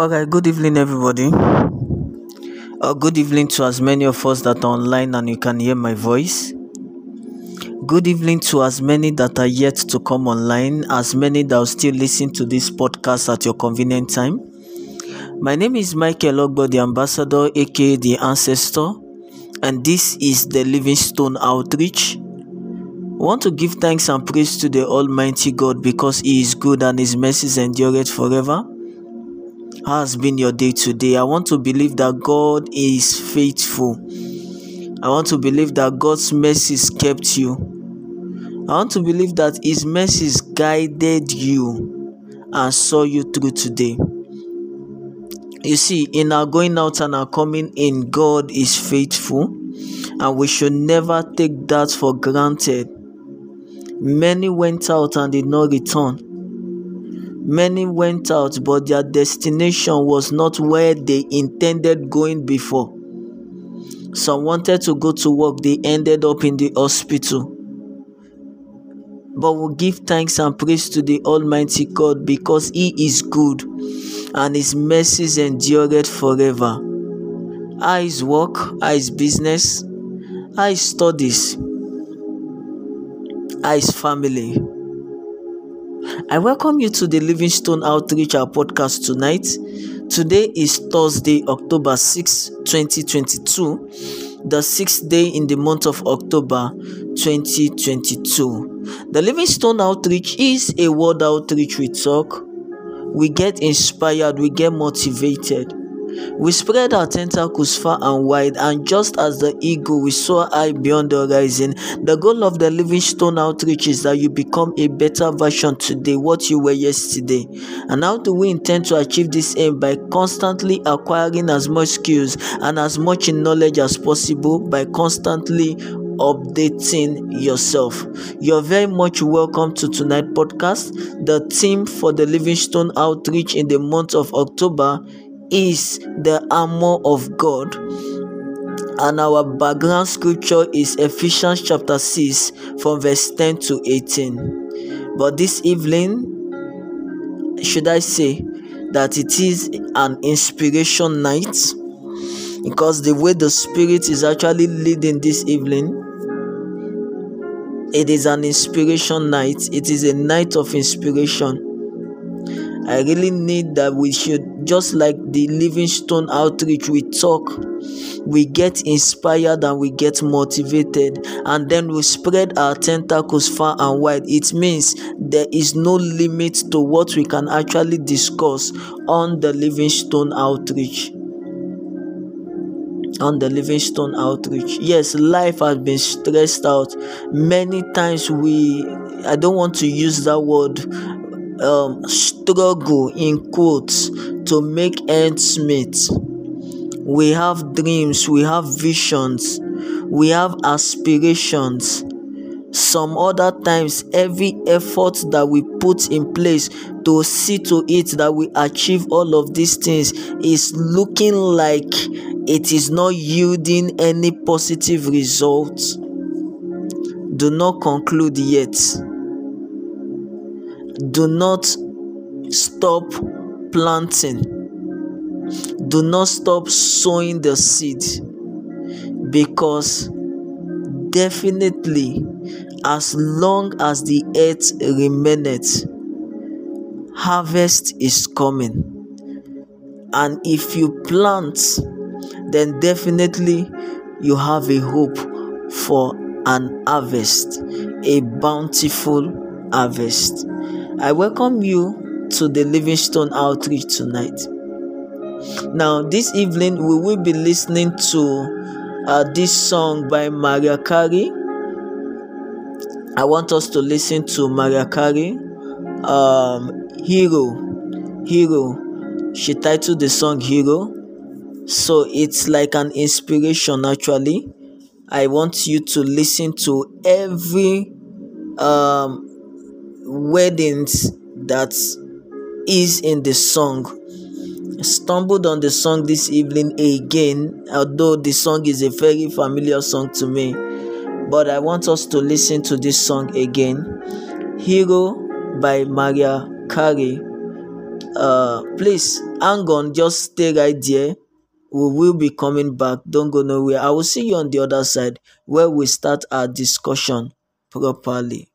Alright, good evening, everybody. Uh, good evening to as many of us that are online and you can hear my voice. Good evening to as many that are yet to come online, as many that will still listen to this podcast at your convenient time. My name is Michael Ogbo, the ambassador, aka the ancestor, and this is the Livingstone Outreach. I want to give thanks and praise to the Almighty God because He is good and His mercies endure forever. Has been your day today? I want to believe that God is faithful. I want to believe that God's mercies kept you. I want to believe that His mercies guided you and saw you through today. You see, in our going out and our coming in, God is faithful, and we should never take that for granted. Many went out and did not return. Many went out, but their destination was not where they intended going before. Some wanted to go to work, they ended up in the hospital. But we give thanks and praise to the Almighty God because He is good and His mercies endured forever. How is work? How is business? How is studies? How is family? I welcome you to the Livingstone Outreach our podcast tonight. Today is Thursday, October 6, 2022, the sixth day in the month of October 2022. The Livingstone Outreach is a word outreach we talk. We get inspired, we get motivated. We spread our tentacles far and wide, and just as the eagle, we soar high beyond the horizon. The goal of the Livingstone Outreach is that you become a better version today, what you were yesterday. And how do we intend to achieve this aim? By constantly acquiring as much skills and as much knowledge as possible, by constantly updating yourself. You're very much welcome to tonight podcast. The theme for the Livingstone Outreach in the month of October is the armor of God. And our background scripture is Ephesians chapter 6 from verse 10 to 18. But this evening, should I say that it is an inspiration night? Because the way the Spirit is actually leading this evening, it is an inspiration night. It is a night of inspiration I really need that we should, just like the Livingstone outreach, we talk, we get inspired and we get motivated, and then we spread our tentacles far and wide. It means there is no limit to what we can actually discuss on the Livingstone outreach on the Livingstone outreach. Yes, life has been stressed out. Many times we I don't want to use that word um, struggle in quotes to make ends meet. We have dreams, we have visions, we have aspirations. Some other times, every effort that we put in place to see to it that we achieve all of these things is looking like it is not yielding any positive results. Do not conclude yet do not stop planting. Do not stop sowing the seed. Because definitely as long as the earth remaineth harvest is coming. And if you plant then definitely you have a hope for an harvest a bountiful harvest I welcome you to the Livingstone Outreach tonight. Now, this evening we will be listening to uh, this song by Mariah Carey. I want us to listen to Mariah Carey, um, Hero. Hero. She titled the song Hero. So it's like an inspiration actually. I want you to listen to every um weddings that is in the song. Stumbled on the song this evening again, although the song is a very familiar song to me. But I want us to listen to this song again Hero by Mariah Carey. Uh, please hang on, just stay right there. We will be coming back. Don't go nowhere. I will see you on the other side where we start our discussion properly.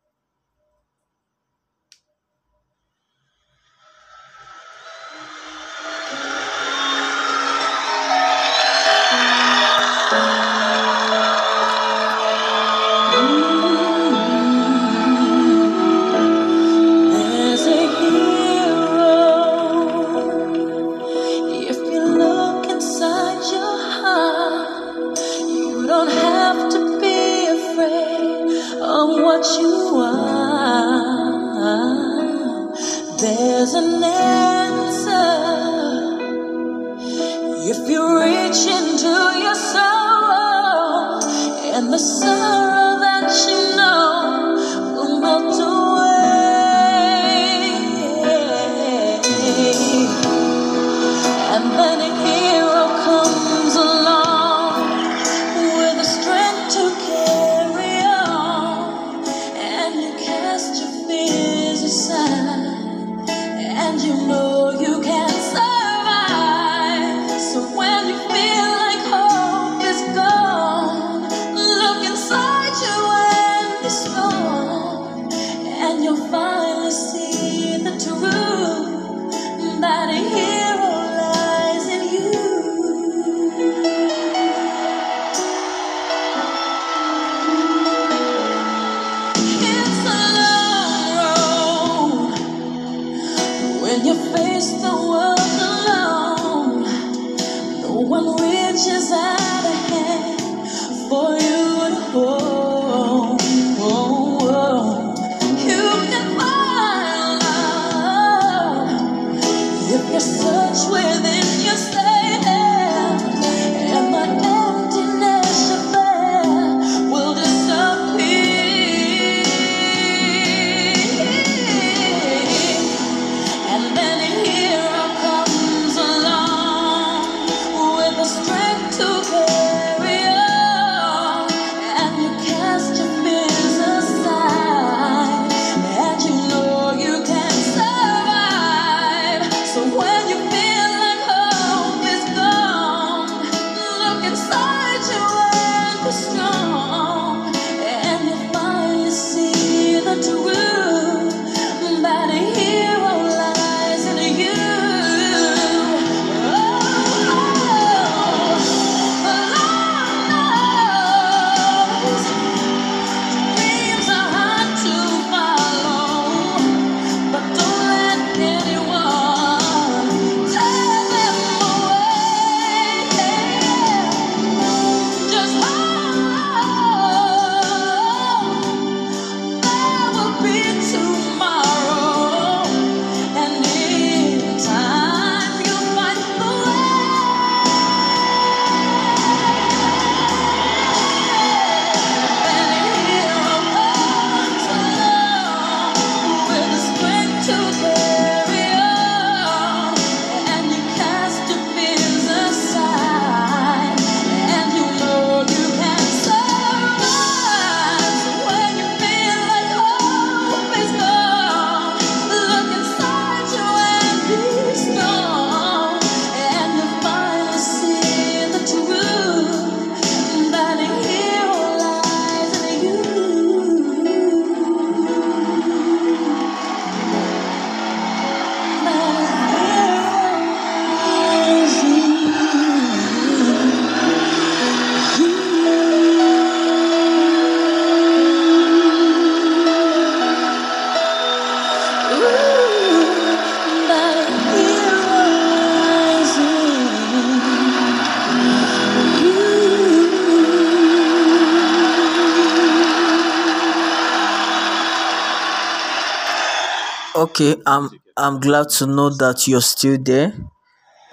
Okay, I'm I'm glad to know that you're still there.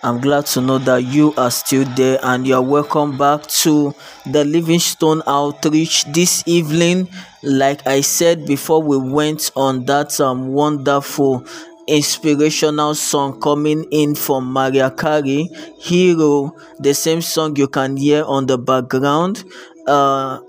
I'm glad to know that you are still there and you're welcome back to the Livingstone Outreach this evening. Like I said before, we went on that um, wonderful inspirational song coming in from Mariah Carey, Hero, the same song you can hear on the background. Uh,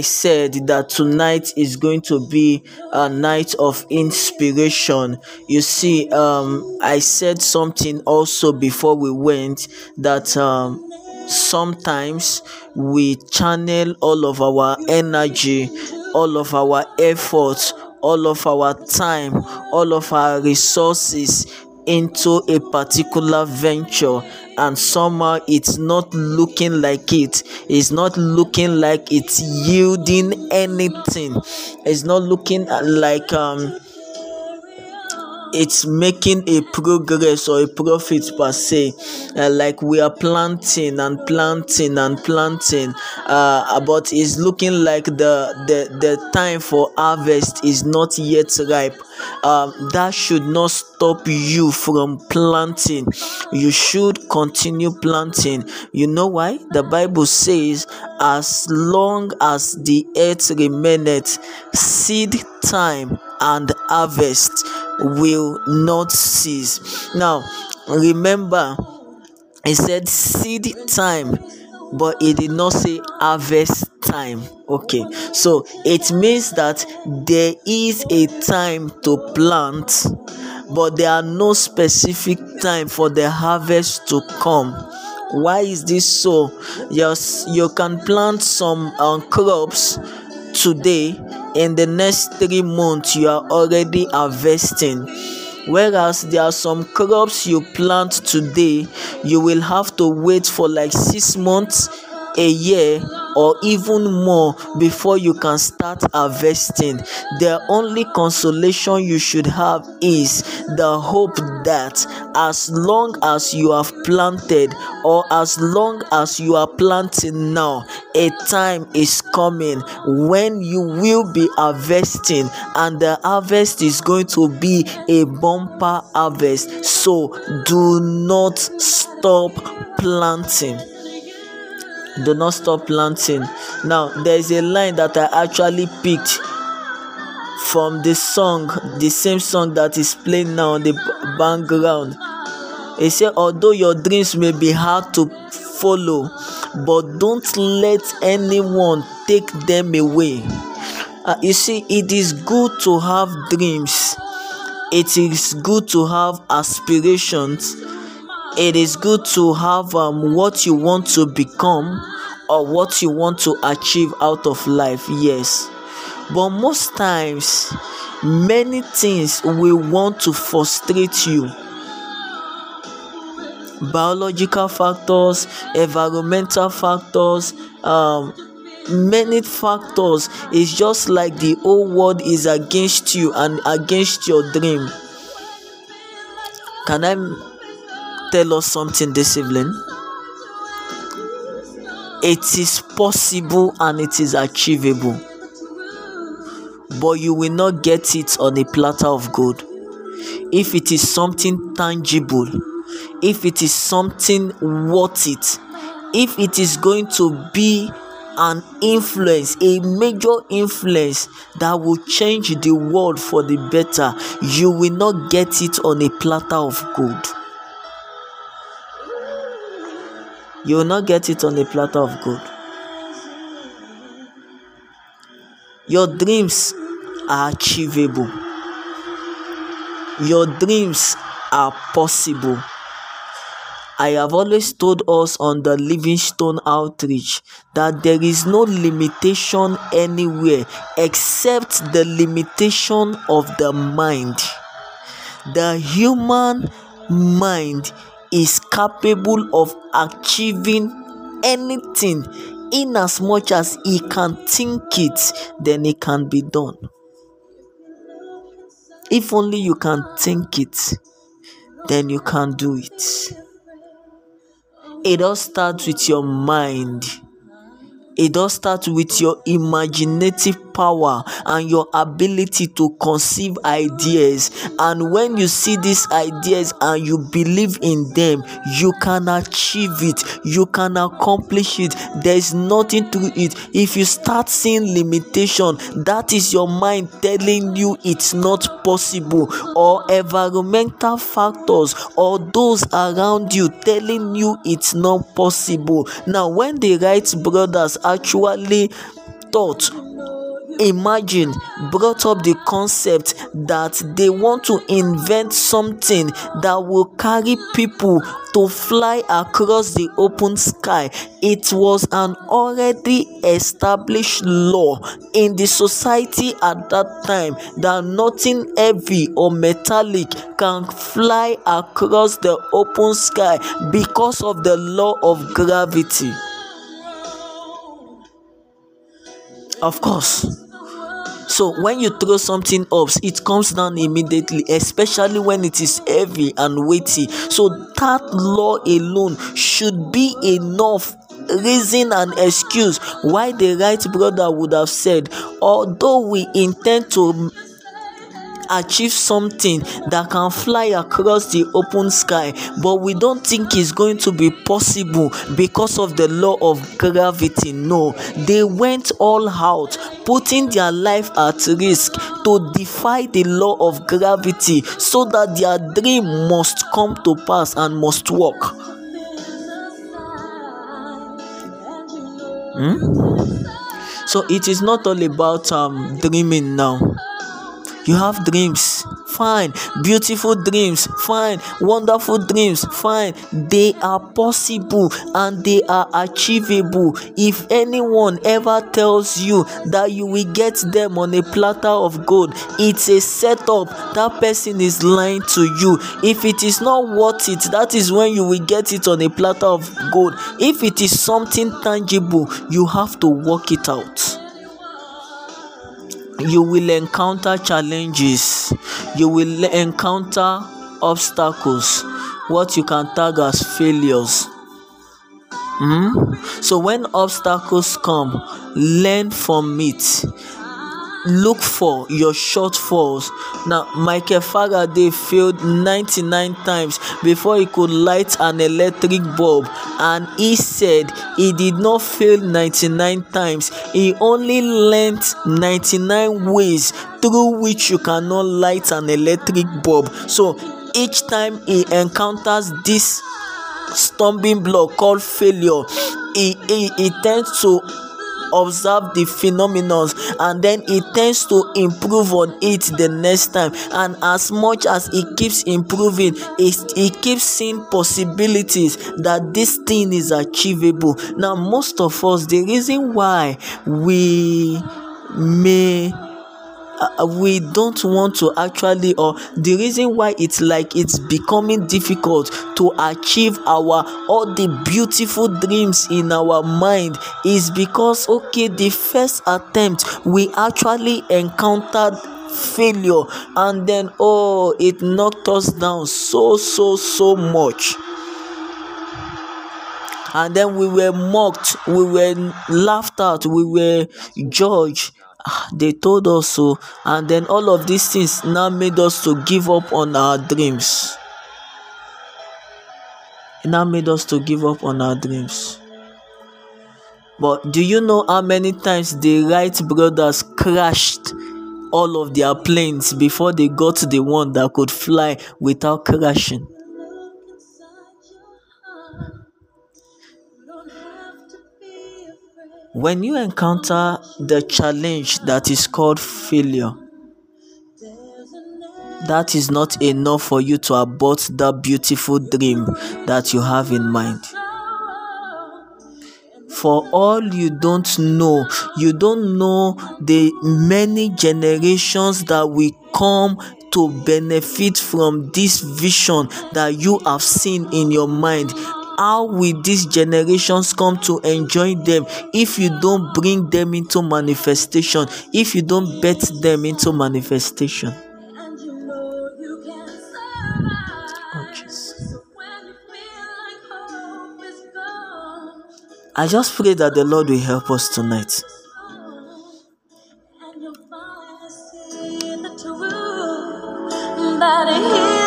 said that tonight is going to be a night of inspiration. You see, um, I said something also before we went that um, sometimes we channel all of our energy, all of our efforts, all of our time, all of our resources into a particular venture and somehow it's not looking like it. It's not looking like it's yielding anything. It's not looking like um it's making a progress or a profit per se. Uh, like we are planting and planting and planting uh, but it's looking like the, the the time for harvest is not yet ripe. Um, that should not stop you from planting. You should continue planting. You know why? The bible says as long as the earth remaineth seed time and harvest will not cease. Now, remember, he said seed time, but he did not say harvest time. Okay, so it means that there is a time to plant, but there are no specific time for the harvest to come why is this so yes you can plant some um, crops today in the next three months you are already harvesting whereas there are some crops you plant today you will have to wait for like six months a year or even more before you can start harvesting. The only consolation you should have is the hope that as long as you have planted or as long as you are planting now, a time is coming when you will be harvesting, and the harvest is going to be a bumper harvest. So do not stop planting do not stop planting. Now there's a line that i actually picked from the song the same song that is playing now on the background. He said although your dreams may be hard to follow but don't let anyone take them away. Uh, you see it is good to have dreams. It is good to have aspirations it is good to have um, what you want to become or what you want to achieve out of life yes. But most times many things will want to frustrate you. Biological factors environmental factors um many factors. It's just like the whole world is against you and against your dream. Can i tell us something this evening? It is possible and it is achievable, but you will not get it on a platter of gold. If it is something tangible, if it is something worth it, if it is going to be an influence, a major influence that will change the world for the better, you will not get it on a platter of gold. You will not get it on a platter of gold. Your dreams are achievable. Your dreams are possible. I have always told us on the Livingstone outreach that there is no limitation anywhere except the limitation of the mind. The human mind is capable of achieving anything in as much as he can think it then it can be done. If only you can think it then you can do it. It all starts with your mind it does start with your imaginative power and your ability to conceive ideas. And when you see these ideas and you believe in them you can achieve it. You can accomplish it. There is nothing to it. If you start seeing limitation that is your mind telling you it's not possible. Or environmental factors or those around you telling you it's not possible. Now when the right brothers actually thought imagine brought up the concept that they want to invent something that will carry people to fly across the open sky. It was an already established law in the society at that time that nothing heavy or metallic can fly across the open sky because of the law of gravity of course. So when you throw something up it comes down immediately especially when it is heavy and weighty. So that law alone should be enough reason and excuse why the Wright brother would have said although we intend to achieve something that can fly across the open sky but we don't think it's going to be possible because of the law of gravity. No they went all out putting their life at risk to defy the law of gravity so that their dream must come to pass and must work. Hmm? so it is not all about um dreaming now you have dreams. Fine. Beautiful dreams. Fine. Wonderful dreams. Fine. They are possible and they are achievable. If anyone ever tells you that you will get them on a platter of gold it's a setup. That person is lying to you. If it is not worth it that is when you will get it on a platter of gold. If it is something tangible you have to work it out you will encounter challenges. You will encounter obstacles. What you can tag as failures. Mm? so when obstacles come learn from it look for your shortfalls. Now michael faraday failed 99 times before he could light an electric bulb and he said he did not fail 99 times. He only learned 99 ways through which you cannot light an electric bulb. So each time he encounters this stumbling block called failure he he he tends to observe the phenomenon and then he tends to improve on it the next time. And as much as he keeps improving he, he keeps seeing possibilities that this thing is achievable. Now most of us the reason why we may uh, we don't want to actually or the reason why it's like it's becoming difficult to achieve our all the beautiful dreams in our mind is because okay the first attempt we actually encountered failure and then oh it knocked us down so so so much. And then we were mocked we were laughed at we were judged they told us so and then all of these things now made us to give up on our dreams. It now made us to give up on our dreams. But do you know how many times the Wright brothers crashed all of their planes before they got the one that could fly without crashing when you encounter the challenge that is called failure that is not enough for you to abort that beautiful dream that you have in mind. For all you don't know you don't know the many generations that will come to benefit from this vision that you have seen in your mind how will these generations come to enjoy them? If you don't bring them into manifestation if you don't bet them into manifestation. Oh jesus. I just pray that the lord will help us tonight. That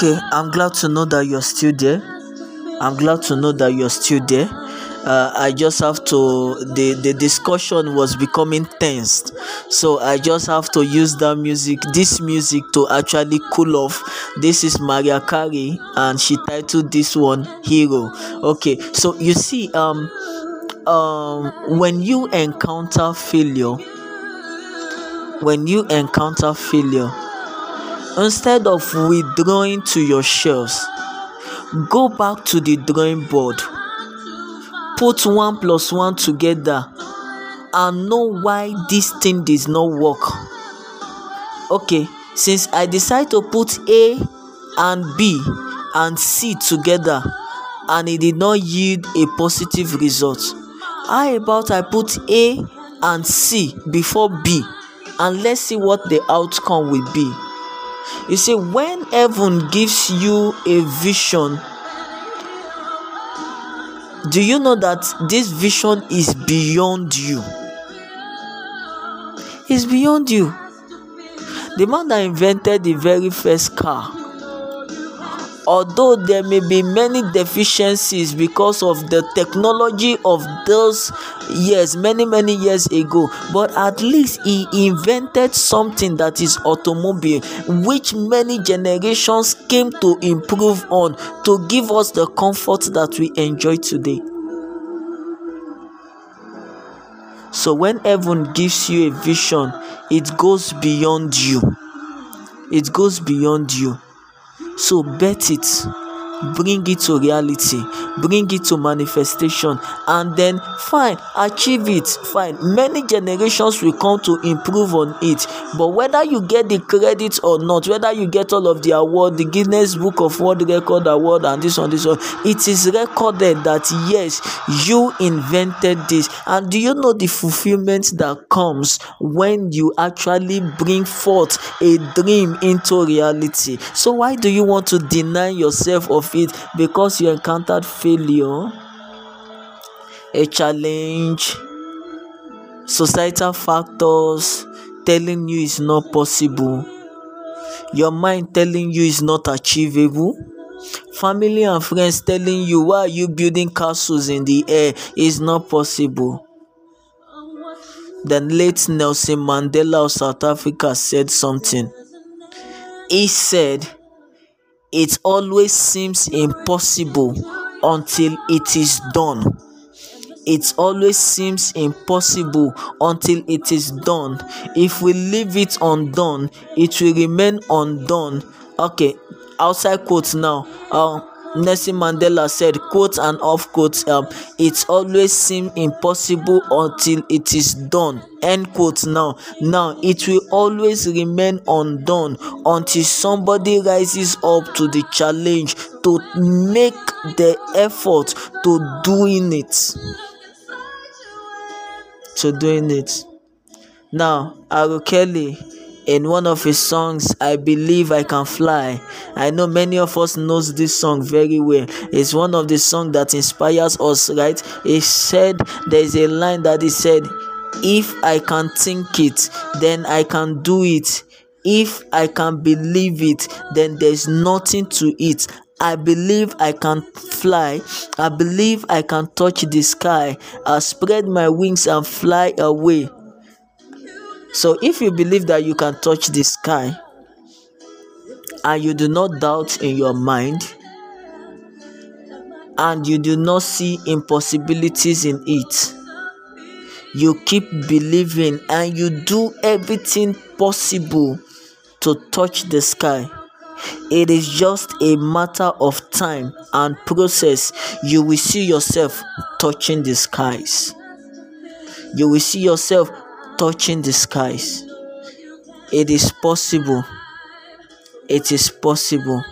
Okay, I'm glad to know that you're still there. I'm glad to know that you're still there. Uh, I just have to the the discussion was becoming tense, so I just have to use that music, this music, to actually cool off. This is Mariah Carey, and she titled this one "Hero." Okay, so you see, um, um, when you encounter failure, when you encounter failure, instead of withdrawing to your shelves go back to the drawing board. Put one plus one together and know why this thing does not work. Okay since i decide to put a and b and c together and it did not yield a positive result how about i put a and c before b and let's see what the outcome will be you see when heaven gives you a vision do you know that this vision is beyond you? It's beyond you. The man that invented the very first car although there may be many deficiencies because of the technology of those years many many years ago but at least he invented something that is automobile which many generations came to improve on to give us the comfort that we enjoy today. So when heaven gives you a vision it goes beyond you. It goes beyond you so bet it bring it to reality bring it to manifestation and then fine achieve it. Fine many generations will come to improve on it. But whether you get the credit or not whether you get all of the award the guinness book of world record award and this one this one it is recorded that yes you invented this. And do you know the fulfillment that comes when you actually bring forth a dream into reality? So why do you want to deny yourself of it because you encountered failure a challenge societal factors telling you it's not possible your mind telling you it's not achievable family and friends telling you why are you building castles in the air it's not possible. The late nelson mandela of south africa said something. He said it always seems impossible until it is done. It always seems impossible until it is done. If we leave it undone, it will remain undone. Okay, outside quotes now. Uh, Nelson Mandela said, quote and off quote, um, it always seems impossible until it is done. End quote now. Now, it will always remain undone until somebody rises up to the challenge to make the effort to doing it. To doing it. Now, Aro Kelly in one of his songs i believe i can fly i know many of us knows this song very well it's one of the song that inspires us right he said there's a line that he said if i can think it then i can do it if i can believe it then there's nothing to it I believe I can fly. I believe I can touch the sky. I spread my wings and fly away. So if you believe that you can touch the sky and you do not doubt in your mind and you do not see impossibilities in it, you keep believing and you do everything possible to touch the sky. It is just a matter of time and process. You will see yourself touching the skies. You will see yourself touching the skies. It is possible. It is possible.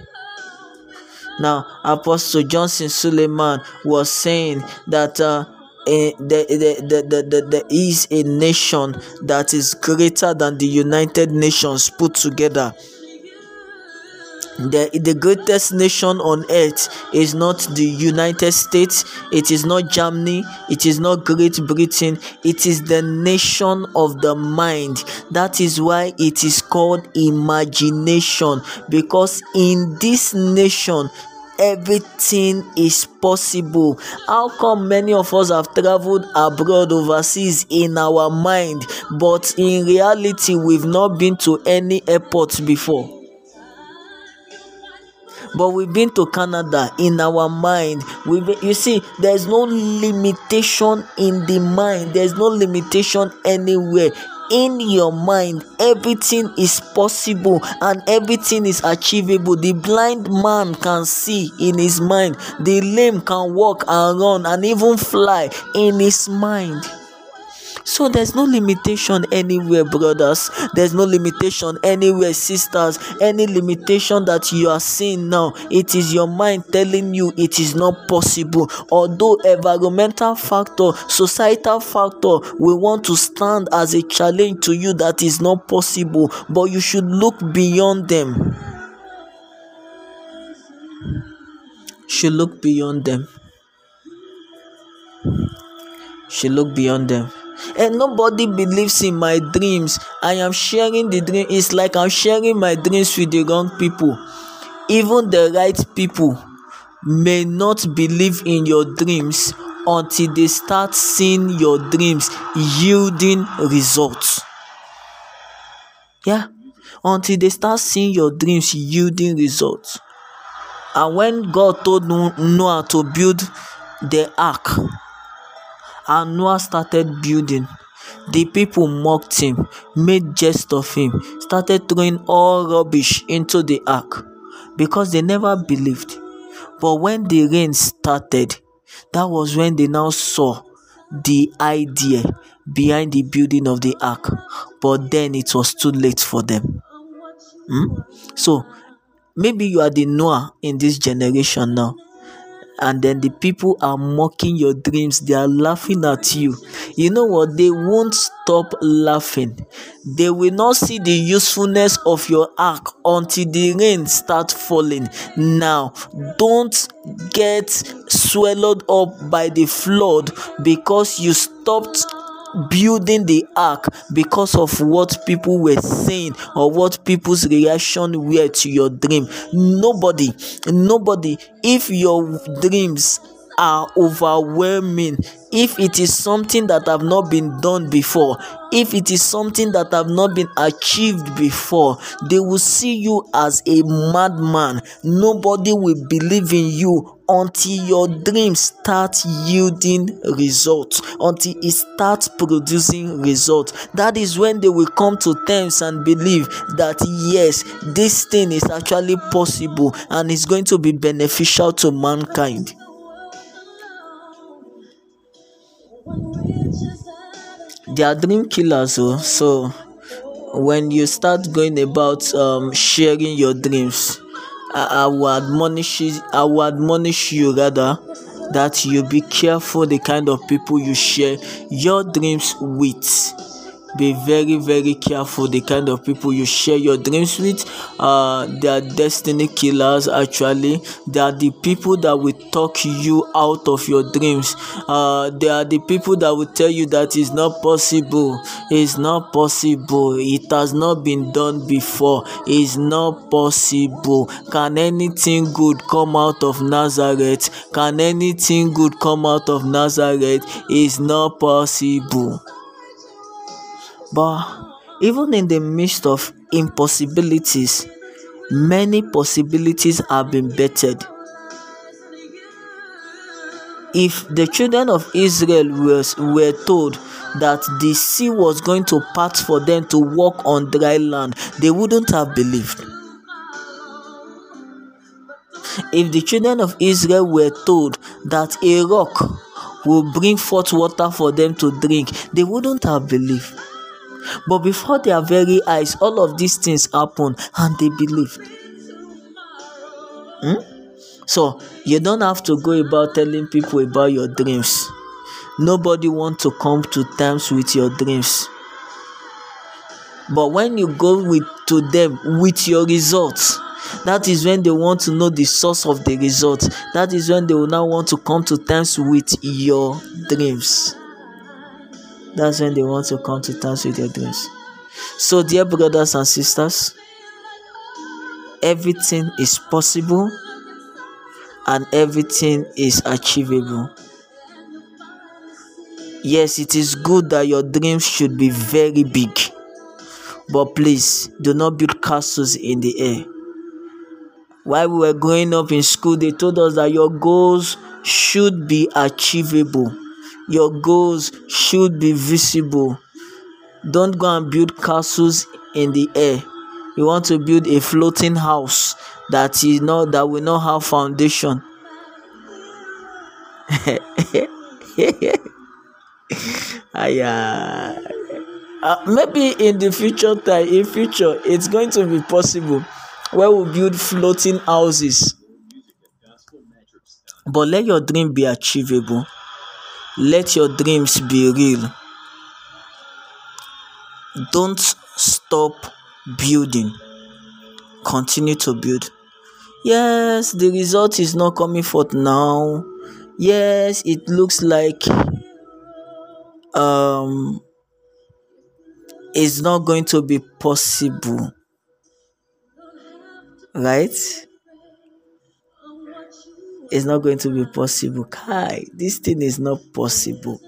Now, Apostle Johnson Suleman was saying that uh, eh, there, is a nation that is greater than the United Nations put together. The, the greatest nation on earth is not the United States, it is not Germany, it is not Great Britain, it is the nation of the mind. That is why it is called imagination because in this nation, everything is possible. How come many of us have traveled abroad overseas in our mind, but in reality, we've not been to any airport before? But we've been to canada in our mind. We you see there's no limitation in the mind. There's no limitation anywhere. In your mind everything is possible and everything is achievable. The blind man can see in his mind. The lame can walk and run and even fly in his mind so there's no limitation anywhere, brothers. There's no limitation anywhere, sisters. Any limitation that you are seeing now, it is your mind telling you it is not possible. Although environmental factor, societal factor will want to stand as a challenge to you that is not possible, but you should look beyond them. Should look beyond them. Should look beyond them and nobody believes in my dreams. I am sharing the dream. It's like i'm sharing my dreams with the wrong people. Even the right people may not believe in your dreams until they start seeing your dreams yielding results. Yeah. Until they start seeing your dreams yielding results. And when god told noah to build the ark and Noah started building. The people mocked him, made jest of him, started throwing all rubbish into the ark because they never believed. But when the rain started, that was when they now saw the idea behind the building of the ark. But then it was too late for them. Hmm? So maybe you are the Noah in this generation now and then the people are mocking your dreams. They are laughing at you. You know what? They won't stop laughing. They will not see the usefulness of your ark until the rain start falling. Now don't get swallowed up by the flood because you stopped building the ark because of what people were saying or what people's reaction were to your dream. Nobody nobody if your dreams are overwhelming. If it is something that have not been done before if it is something that have not been achieved before they will see you as a madman. Nobody will believe in you until your dream start yielding results until it starts producing results that is when they will come to terms and believe that yes this thing is actually possible and is going to be beneficial to mankind they are dream killers oh. So when you start going about um sharing your dreams I, I will admonish you, I will admonish you rather that you be careful the kind of people you share your dreams with be very very careful the kind of people you share your dreams with. Uh they are destiny killers actually. They are the people that will talk you out of your dreams. Uh they are the people that will tell you that it's not possible. It's not possible. It has not been done before. It's not possible. Can anything good come out of nazareth? Can anything good come out of nazareth? It's not possible but even in the midst of impossibilities, many possibilities have been bettered. If the children of Israel was, were told that the sea was going to part for them to walk on dry land, they wouldn't have believed. If the children of Israel were told that a rock will bring forth water for them to drink, they wouldn't have believed. But before their very eyes, all of these things happen and they believed. Hmm? So you don't have to go about telling people about your dreams. Nobody want to come to terms with your dreams. But when you go with to them with your results, That is when they want to know the source of the results. That is when they will now want to come to terms with your dreams. That's when they want to come to terms with their dreams. So, dear brothers and sisters, everything is possible and everything is achievable. Yes, it is good that your dreams should be very big, but please do not build castles in the air. While we were growing up in school, they told us that your goals should be achievable, your goals should be visible. Don't go and build castles in the air. You want to build a floating house that is not that will not have foundation. Aya. Uh, maybe in the future time, in future, it's going to be possible where we build floating houses. But let your dream be achievable. Let your dreams be real. Don't stop building. Continue to build. Yes, the result is not coming forth now. Yes, it looks like um it's not going to be possible right it's not going to be possible. Kai this thing is not possible.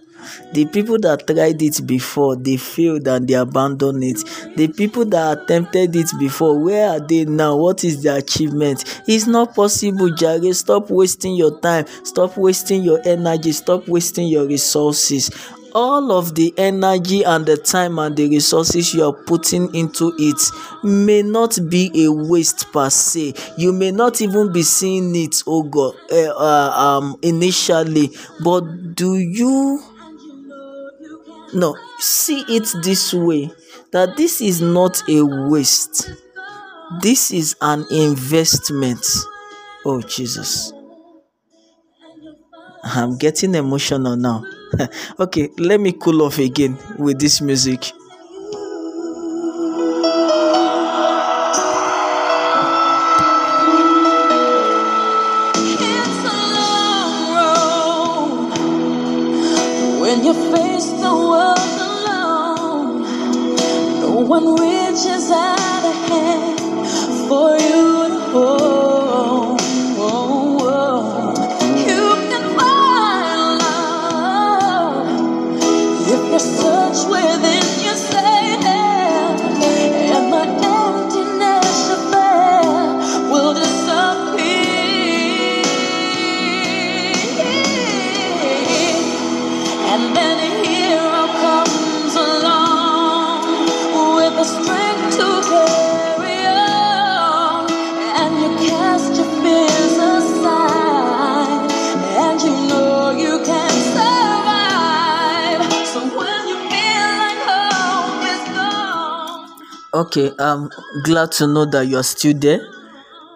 The people that tried it before they failed and they abandoned it. The people that attempted it before where are they now? What is the achievement? It's not possible jare. Stop wasting your time. Stop wasting your energy. Stop wasting your resources all of the energy and the time and the resources you are putting into it may not be a waste per se. You may not even be seeing it oh god uh, uh, um initially but do you no see it this way that this is not a waste. This is an investment. Oh jesus. I'm getting emotional now okay let me cool off again with this music one reaches out a hand for you to hold. Okay i'm glad to know that you're still there.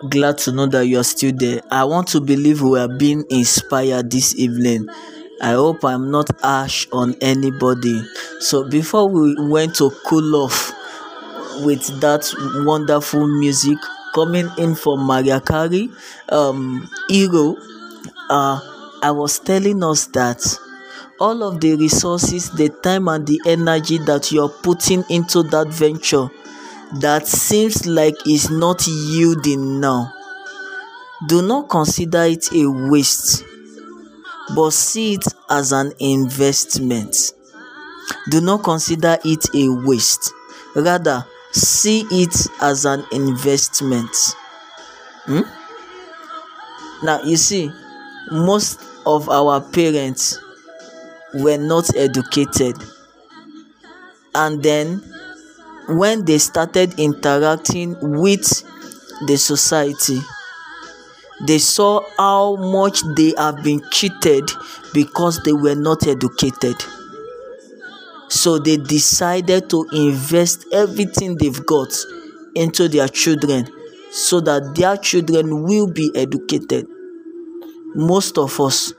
Glad to know that you're still there. I want to believe we are being inspired this evening. I hope i'm not harsh on anybody. So before we went to cool off with that wonderful music coming in from Mariah Carey, um, Hero, uh, I was telling us that all of the resources, the time, and the energy that you're putting into that venture that seems like is not yielding now, do not consider it a waste, but see it as an investment. Do not consider it a waste. Rather, see it as an investment. Hmm? Now, you see, most of our parents were not educated. And then, when they started interacting with the society, they saw how much they have been cheated because they were not educated. So they decided to invest everything they've got into their children so that their children will be educated. Most of us,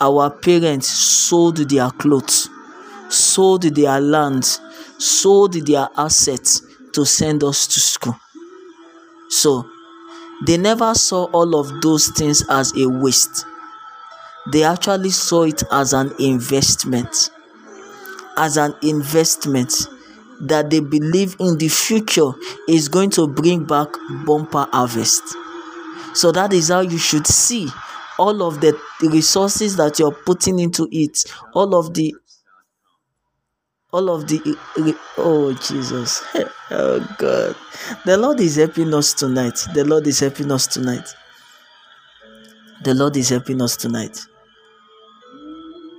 our parents sold their clothes, sold their lands, sold their assets to send us to school. So they never saw all of those things as a waste they actually saw it as an investment as an investment that they believe in the future is going to bring back bumper harvest so that is how you should see all of the resources that you're putting into it all of the all of the oh jesus. Oh god. The lord is helping us tonight. The lord is helping us tonight. The lord is helping us tonight.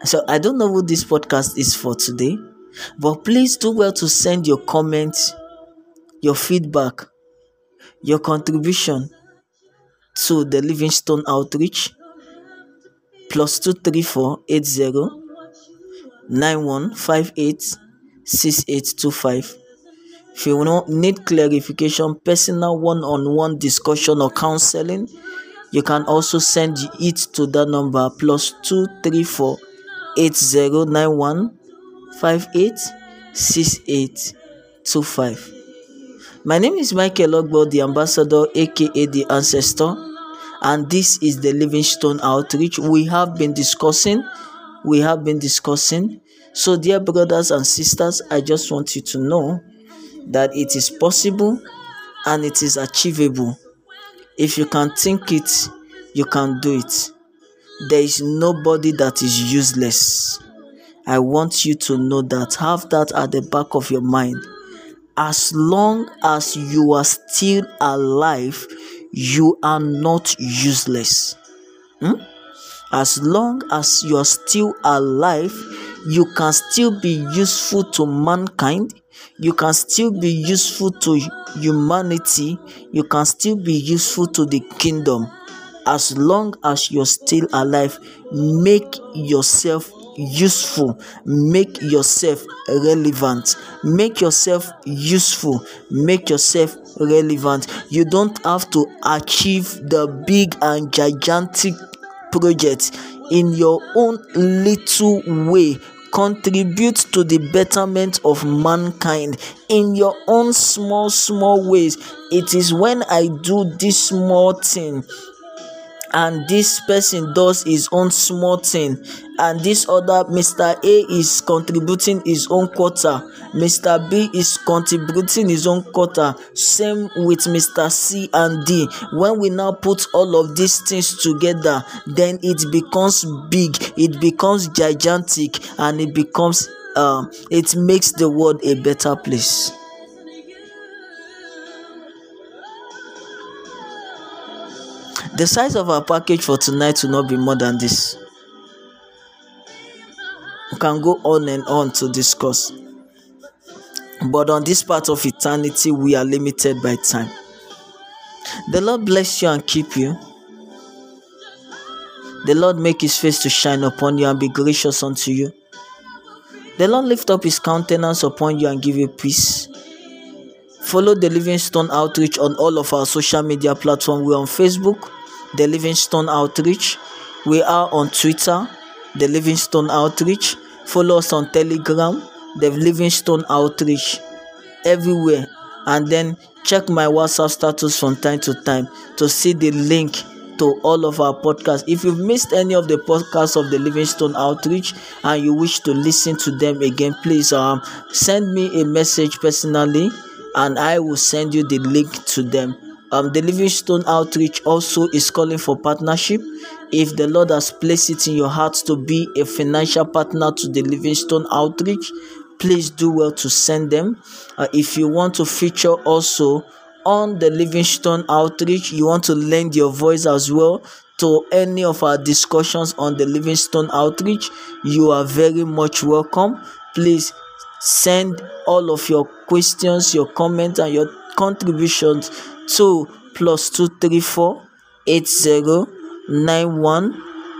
So i don't know what this podcast is for today but please do well to send your comments your feedback your contribution to the livingstone outreach plus 23480 9158 6825 if you need clarification personal one-on-one discussion or counseling you can also send it to that number plus 234 8091 586825 my name is michael ogbo the ambassador aka the ancestor and this is the livingstone outreach. We have been discussing we have been discussing so dear brothers and sisters i just want you to know that it is possible and it is achievable. If you can think it you can do it. There is nobody that is useless. I want you to know that. Have that at the back of your mind. As long as you are still alive you are not useless. Hmm? as long as you are still alive you can still be useful to mankind you can still be useful to humanity you can still be useful to the kingdom. As long as you're still alive make yourself useful make yourself relevant make yourself useful make yourself relevant. You don't have to achieve the big and gigantic project in your own little way contribute to the betterment of mankind in your own small small ways. It is when i do this small thing and this person does his own small thing. And this other mr a is contributing his own quarter. Mr b is contributing his own quarter. Same with mr c and d. When we now put all of these things together then it becomes big it becomes gigantic and it becomes um it makes the world a better place the size of our package for tonight will not be more than this. We can go on and on to discuss. But on this part of eternity we are limited by time. The lord bless you and keep you. The lord make his face to shine upon you and be gracious unto you. The lord lift up his countenance upon you and give you peace follow the livingstone outreach on all of our social media platforms we're on facebook the livingstone outreach. We are on twitter the livingstone outreach. Follow us on telegram the livingstone outreach. Everywhere. And then check my whatsapp status from time to time to see the link to all of our podcasts. If you've missed any of the podcasts of the livingstone outreach and you wish to listen to them again please um send me a message personally and i will send you the link to them um, the Livingstone Outreach also is calling for partnership. If the Lord has placed it in your heart to be a financial partner to the Livingstone Outreach, please do well to send them. Uh, if you want to feature also on the Livingstone Outreach, you want to lend your voice as well to any of our discussions on the Livingstone Outreach, you are very much welcome. Please send all of your questions, your comments, and your contributions to plus two three four eight zero nine one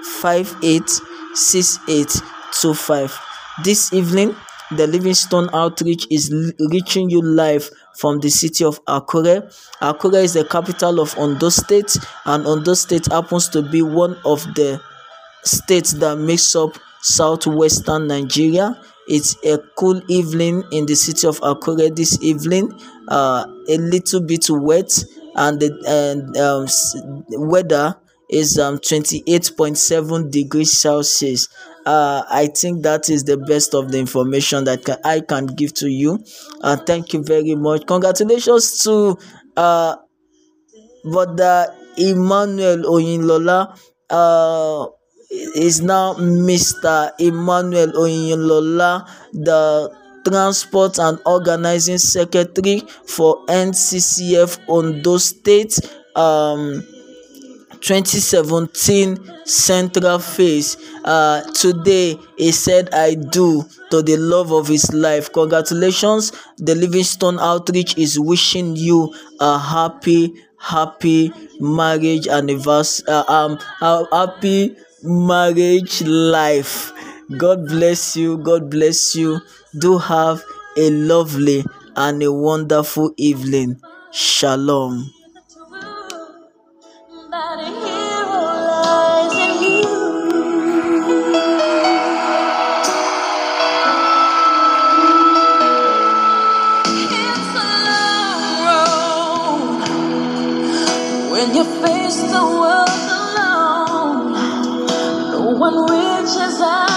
five eight six eight two five. This evening, the Livingstone Outreach is reaching you live from the city of Akure. Akure is the capital of Ondo State, and Ondo State happens to be one of the states that makes up southwestern Nigeria. It's a cool evening in the city of Akure this evening. Uh, a little bit wet, and the and um, weather is um 28.7 degrees celsius uh i think that is the best of the information that ca- i can give to you uh thank you very much congratulations to uh brother emmanuel oyinlola uh is now mr emmanuel oyinlola the transport and organizing secretary for nccf ondo state um 2017 central phase. Uh, today he said i do to the love of his life. Congratulations. The livingstone outreach is wishing you a happy happy marriage anniversary uh, um happy marriage life. God bless you god bless you. Do have a lovely and a wonderful evening. Shalom. When you face the world one reaches out